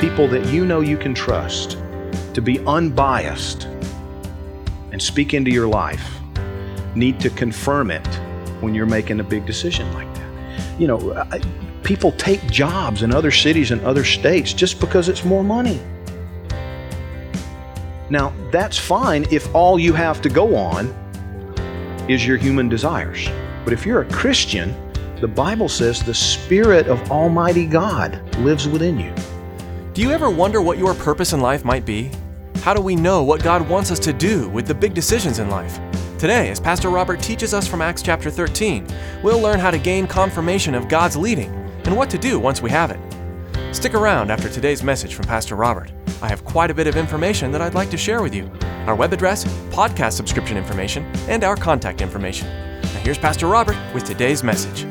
People that you know you can trust to be unbiased and speak into your life need to confirm it when you're making a big decision like that. You know, people take jobs in other cities and other states just because it's more money. Now, that's fine if all you have to go on is your human desires. But if you're a Christian, the Bible says the Spirit of Almighty God lives within you. Do you ever wonder what your purpose in life might be? How do we know what God wants us to do with the big decisions in life? Today, as Pastor Robert teaches us from Acts chapter 13, we'll learn how to gain confirmation of God's leading and what to do once we have it. Stick around after today's message from Pastor Robert. I have quite a bit of information that I'd like to share with you our web address, podcast subscription information, and our contact information. Now, here's Pastor Robert with today's message.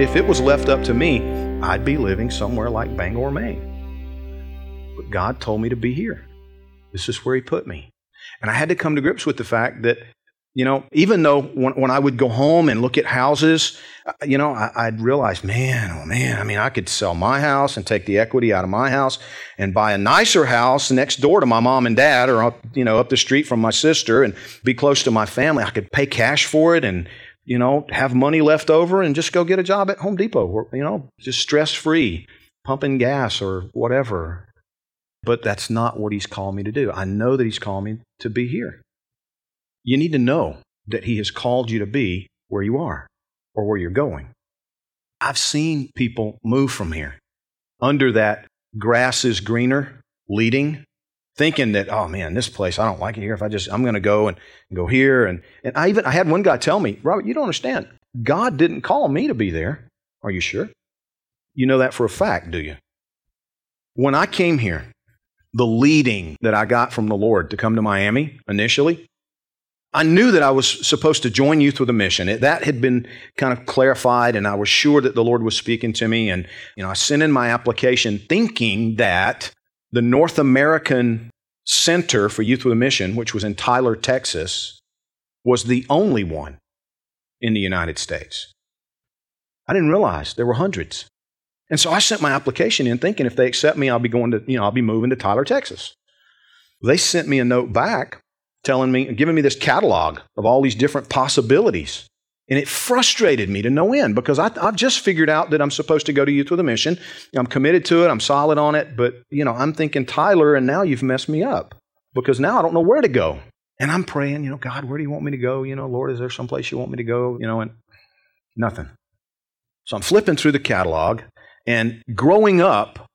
If it was left up to me, I'd be living somewhere like Bangor, Maine. But God told me to be here. This is where He put me. And I had to come to grips with the fact that, you know, even though when, when I would go home and look at houses, uh, you know, I, I'd realize, man, oh man, I mean, I could sell my house and take the equity out of my house and buy a nicer house next door to my mom and dad or, up, you know, up the street from my sister and be close to my family. I could pay cash for it and, you know, have money left over and just go get a job at Home Depot, or, you know, just stress free, pumping gas or whatever. But that's not what He's called me to do. I know that He's called me to be here. You need to know that He has called you to be where you are or where you're going. I've seen people move from here under that grass is greener leading, thinking that, oh man, this place, I don't like it here. If I just, I'm going to go and, and go here. And, and I even, I had one guy tell me, Robert, you don't understand. God didn't call me to be there. Are you sure? You know that for a fact, do you? When I came here, the leading that I got from the Lord to come to Miami initially, I knew that I was supposed to join Youth with a Mission. It, that had been kind of clarified, and I was sure that the Lord was speaking to me. And you know, I sent in my application thinking that the North American Center for Youth with a Mission, which was in Tyler, Texas, was the only one in the United States. I didn't realize there were hundreds. And so I sent my application in thinking if they accept me, I'll be going to, you know, I'll be moving to Tyler, Texas. They sent me a note back telling me, giving me this catalog of all these different possibilities. And it frustrated me to no end because I, I've just figured out that I'm supposed to go to Youth with a Mission. I'm committed to it. I'm solid on it. But, you know, I'm thinking Tyler, and now you've messed me up because now I don't know where to go. And I'm praying, you know, God, where do you want me to go? You know, Lord, is there someplace you want me to go? You know, and nothing. So I'm flipping through the catalog. And growing up,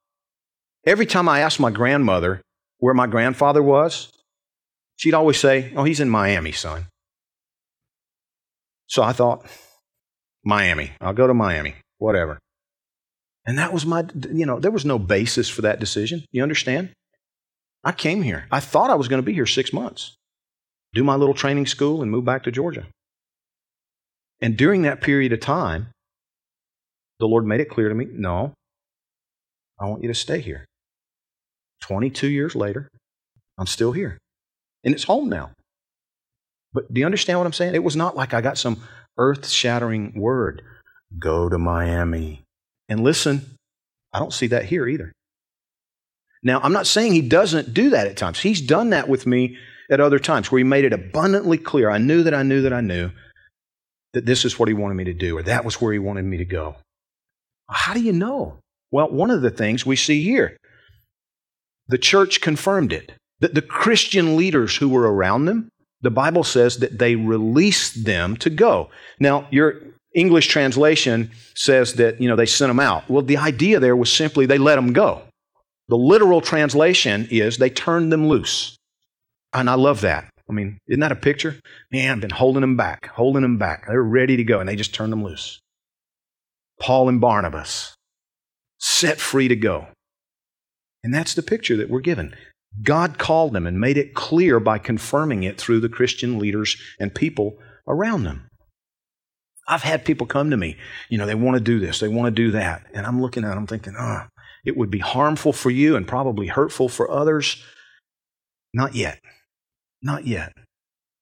every time I asked my grandmother where my grandfather was, she'd always say, Oh, he's in Miami, son. So I thought, Miami. I'll go to Miami, whatever. And that was my, you know, there was no basis for that decision. You understand? I came here. I thought I was going to be here six months, do my little training school, and move back to Georgia. And during that period of time, the Lord made it clear to me no, I want you to stay here. 22 years later, I'm still here. And it's home now. But do you understand what I'm saying? It was not like I got some earth shattering word go to Miami. And listen, I don't see that here either. Now, I'm not saying he doesn't do that at times. He's done that with me at other times where he made it abundantly clear. I knew that I knew that I knew that this is what he wanted me to do or that was where he wanted me to go. How do you know? Well, one of the things we see here, the church confirmed it. That the Christian leaders who were around them, the Bible says that they released them to go. Now, your English translation says that, you know, they sent them out. Well, the idea there was simply they let them go. The literal translation is they turned them loose. And I love that. I mean, isn't that a picture? Man, I've been holding them back, holding them back. They're ready to go, and they just turned them loose. Paul and Barnabas, set free to go. And that's the picture that we're given. God called them and made it clear by confirming it through the Christian leaders and people around them. I've had people come to me, you know, they want to do this, they want to do that. And I'm looking at them thinking, ah, oh, it would be harmful for you and probably hurtful for others. Not yet. Not yet.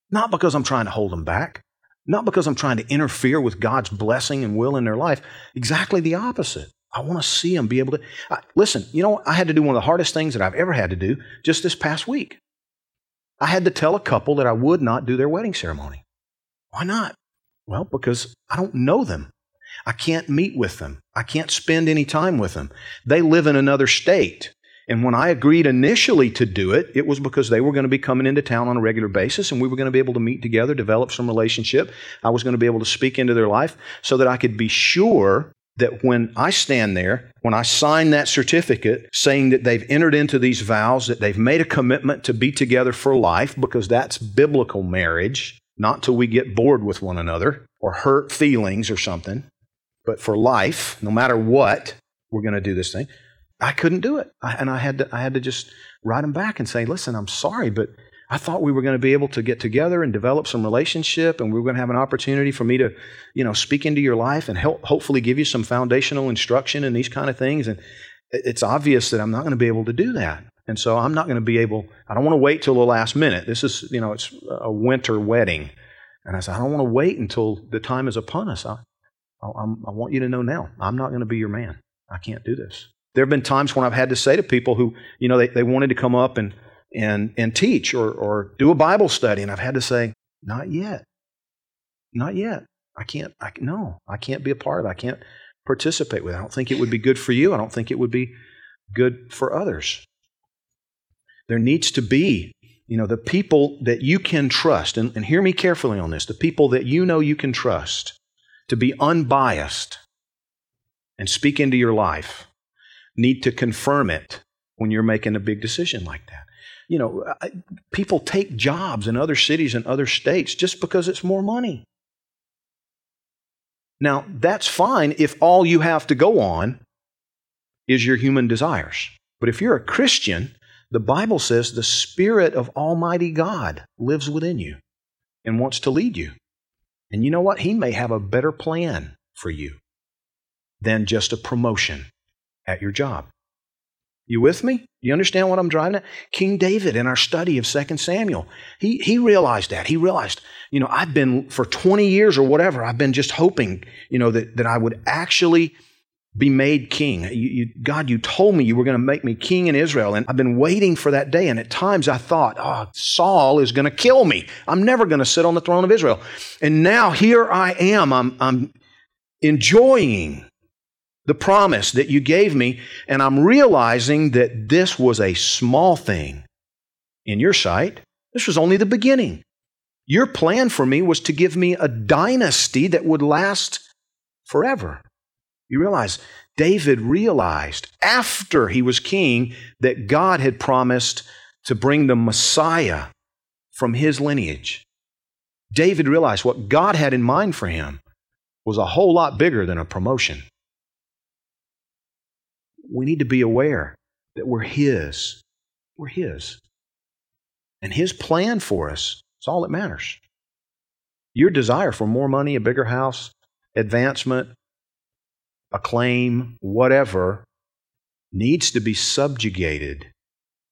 Not because I'm trying to hold them back, not because I'm trying to interfere with God's blessing and will in their life. Exactly the opposite. I want to see them be able to. I, listen, you know, I had to do one of the hardest things that I've ever had to do just this past week. I had to tell a couple that I would not do their wedding ceremony. Why not? Well, because I don't know them. I can't meet with them. I can't spend any time with them. They live in another state. And when I agreed initially to do it, it was because they were going to be coming into town on a regular basis and we were going to be able to meet together, develop some relationship. I was going to be able to speak into their life so that I could be sure that when I stand there, when I sign that certificate saying that they've entered into these vows, that they've made a commitment to be together for life, because that's biblical marriage, not till we get bored with one another or hurt feelings or something, but for life, no matter what, we're going to do this thing. I couldn't do it. I, and I had, to, I had to just write them back and say, listen, I'm sorry, but I thought we were going to be able to get together and develop some relationship, and we were going to have an opportunity for me to, you know, speak into your life and help, hopefully give you some foundational instruction and these kind of things. And it's obvious that I'm not going to be able to do that. And so I'm not going to be able, I don't want to wait till the last minute. This is, you know, it's a winter wedding. And I said, I don't want to wait until the time is upon us. I, I, I want you to know now, I'm not going to be your man. I can't do this. There have been times when I've had to say to people who, you know, they, they wanted to come up and, and, and teach or, or do a Bible study, and I've had to say, not yet. Not yet. I can't, I, no, I can't be a part of it. I can't participate with it. I don't think it would be good for you. I don't think it would be good for others. There needs to be, you know, the people that you can trust, and, and hear me carefully on this, the people that you know you can trust to be unbiased and speak into your life need to confirm it when you're making a big decision like that. You know, people take jobs in other cities and other states just because it's more money. Now, that's fine if all you have to go on is your human desires. But if you're a Christian, the Bible says the Spirit of Almighty God lives within you and wants to lead you. And you know what? He may have a better plan for you than just a promotion at your job. You with me? You understand what I'm driving at? King David in our study of 2 Samuel, he, he realized that. He realized, you know, I've been for 20 years or whatever, I've been just hoping, you know, that, that I would actually be made king. You, you, God, you told me you were going to make me king in Israel, and I've been waiting for that day. And at times I thought, oh, Saul is going to kill me. I'm never going to sit on the throne of Israel. And now here I am. I'm, I'm enjoying the promise that you gave me, and I'm realizing that this was a small thing in your sight. This was only the beginning. Your plan for me was to give me a dynasty that would last forever. You realize, David realized after he was king that God had promised to bring the Messiah from his lineage. David realized what God had in mind for him was a whole lot bigger than a promotion we need to be aware that we're His. We're His. And His plan for us is all that matters. Your desire for more money, a bigger house, advancement, acclaim, whatever, needs to be subjugated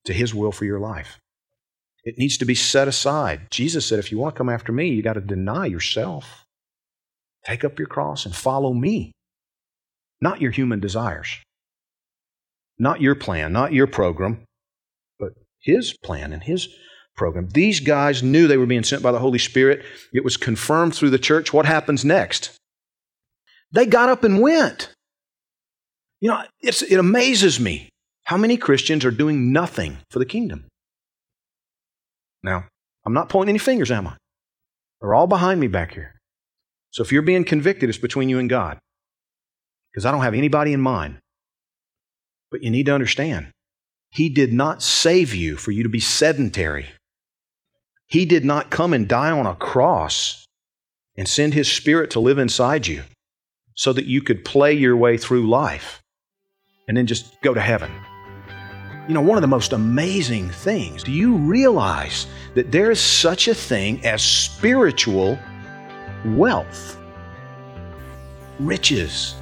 to His will for your life. It needs to be set aside. Jesus said, if you want to come after me, you got to deny yourself. Take up your cross and follow me, not your human desires. Not your plan, not your program, but His plan and His program. These guys knew they were being sent by the Holy Spirit. It was confirmed through the church. What happens next? They got up and went. You know, it amazes me how many Christians are doing nothing for the kingdom. Now, I'm not pointing any fingers, am I? They're all behind me back here. So if you're being convicted, it's between you and God. Because I don't have anybody in mind. But you need to understand, He did not save you for you to be sedentary. He did not come and die on a cross and send His Spirit to live inside you so that you could play your way through life and then just go to heaven. You know, one of the most amazing things, do you realize that there is such a thing as spiritual wealth, riches?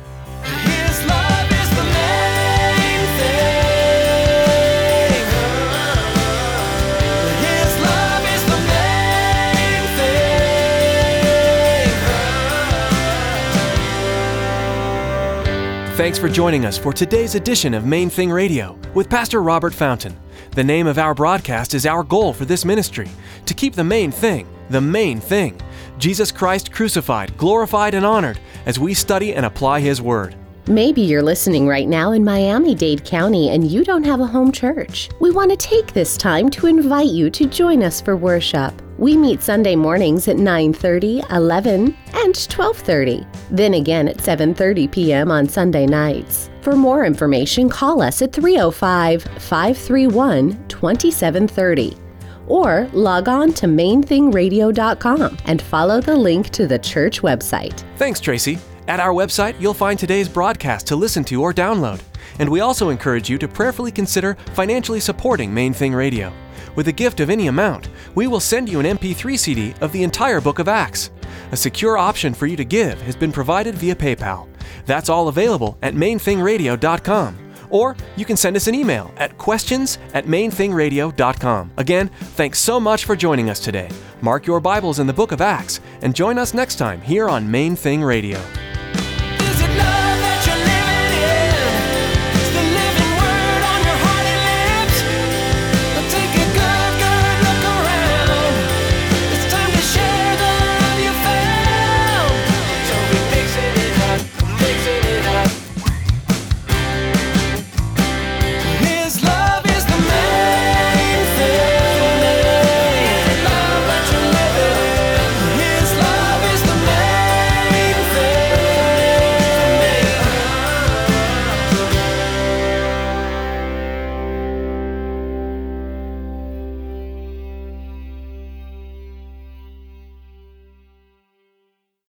Thanks for joining us for today's edition of Main Thing Radio with Pastor Robert Fountain. The name of our broadcast is our goal for this ministry to keep the main thing, the main thing Jesus Christ crucified, glorified, and honored as we study and apply His Word. Maybe you're listening right now in Miami Dade County and you don't have a home church. We want to take this time to invite you to join us for worship. We meet Sunday mornings at 9:30, 11, and 12:30. Then again at 7:30 p.m. on Sunday nights. For more information, call us at 305-531-2730 or log on to mainthingradio.com and follow the link to the church website. Thanks, Tracy. At our website, you'll find today's broadcast to listen to or download. And we also encourage you to prayerfully consider financially supporting Main Thing Radio. With a gift of any amount, we will send you an MP3 CD of the entire book of Acts. A secure option for you to give has been provided via PayPal. That's all available at mainthingradio.com. Or you can send us an email at questions at mainthingradio.com. Again, thanks so much for joining us today. Mark your Bibles in the book of Acts and join us next time here on Main Thing Radio.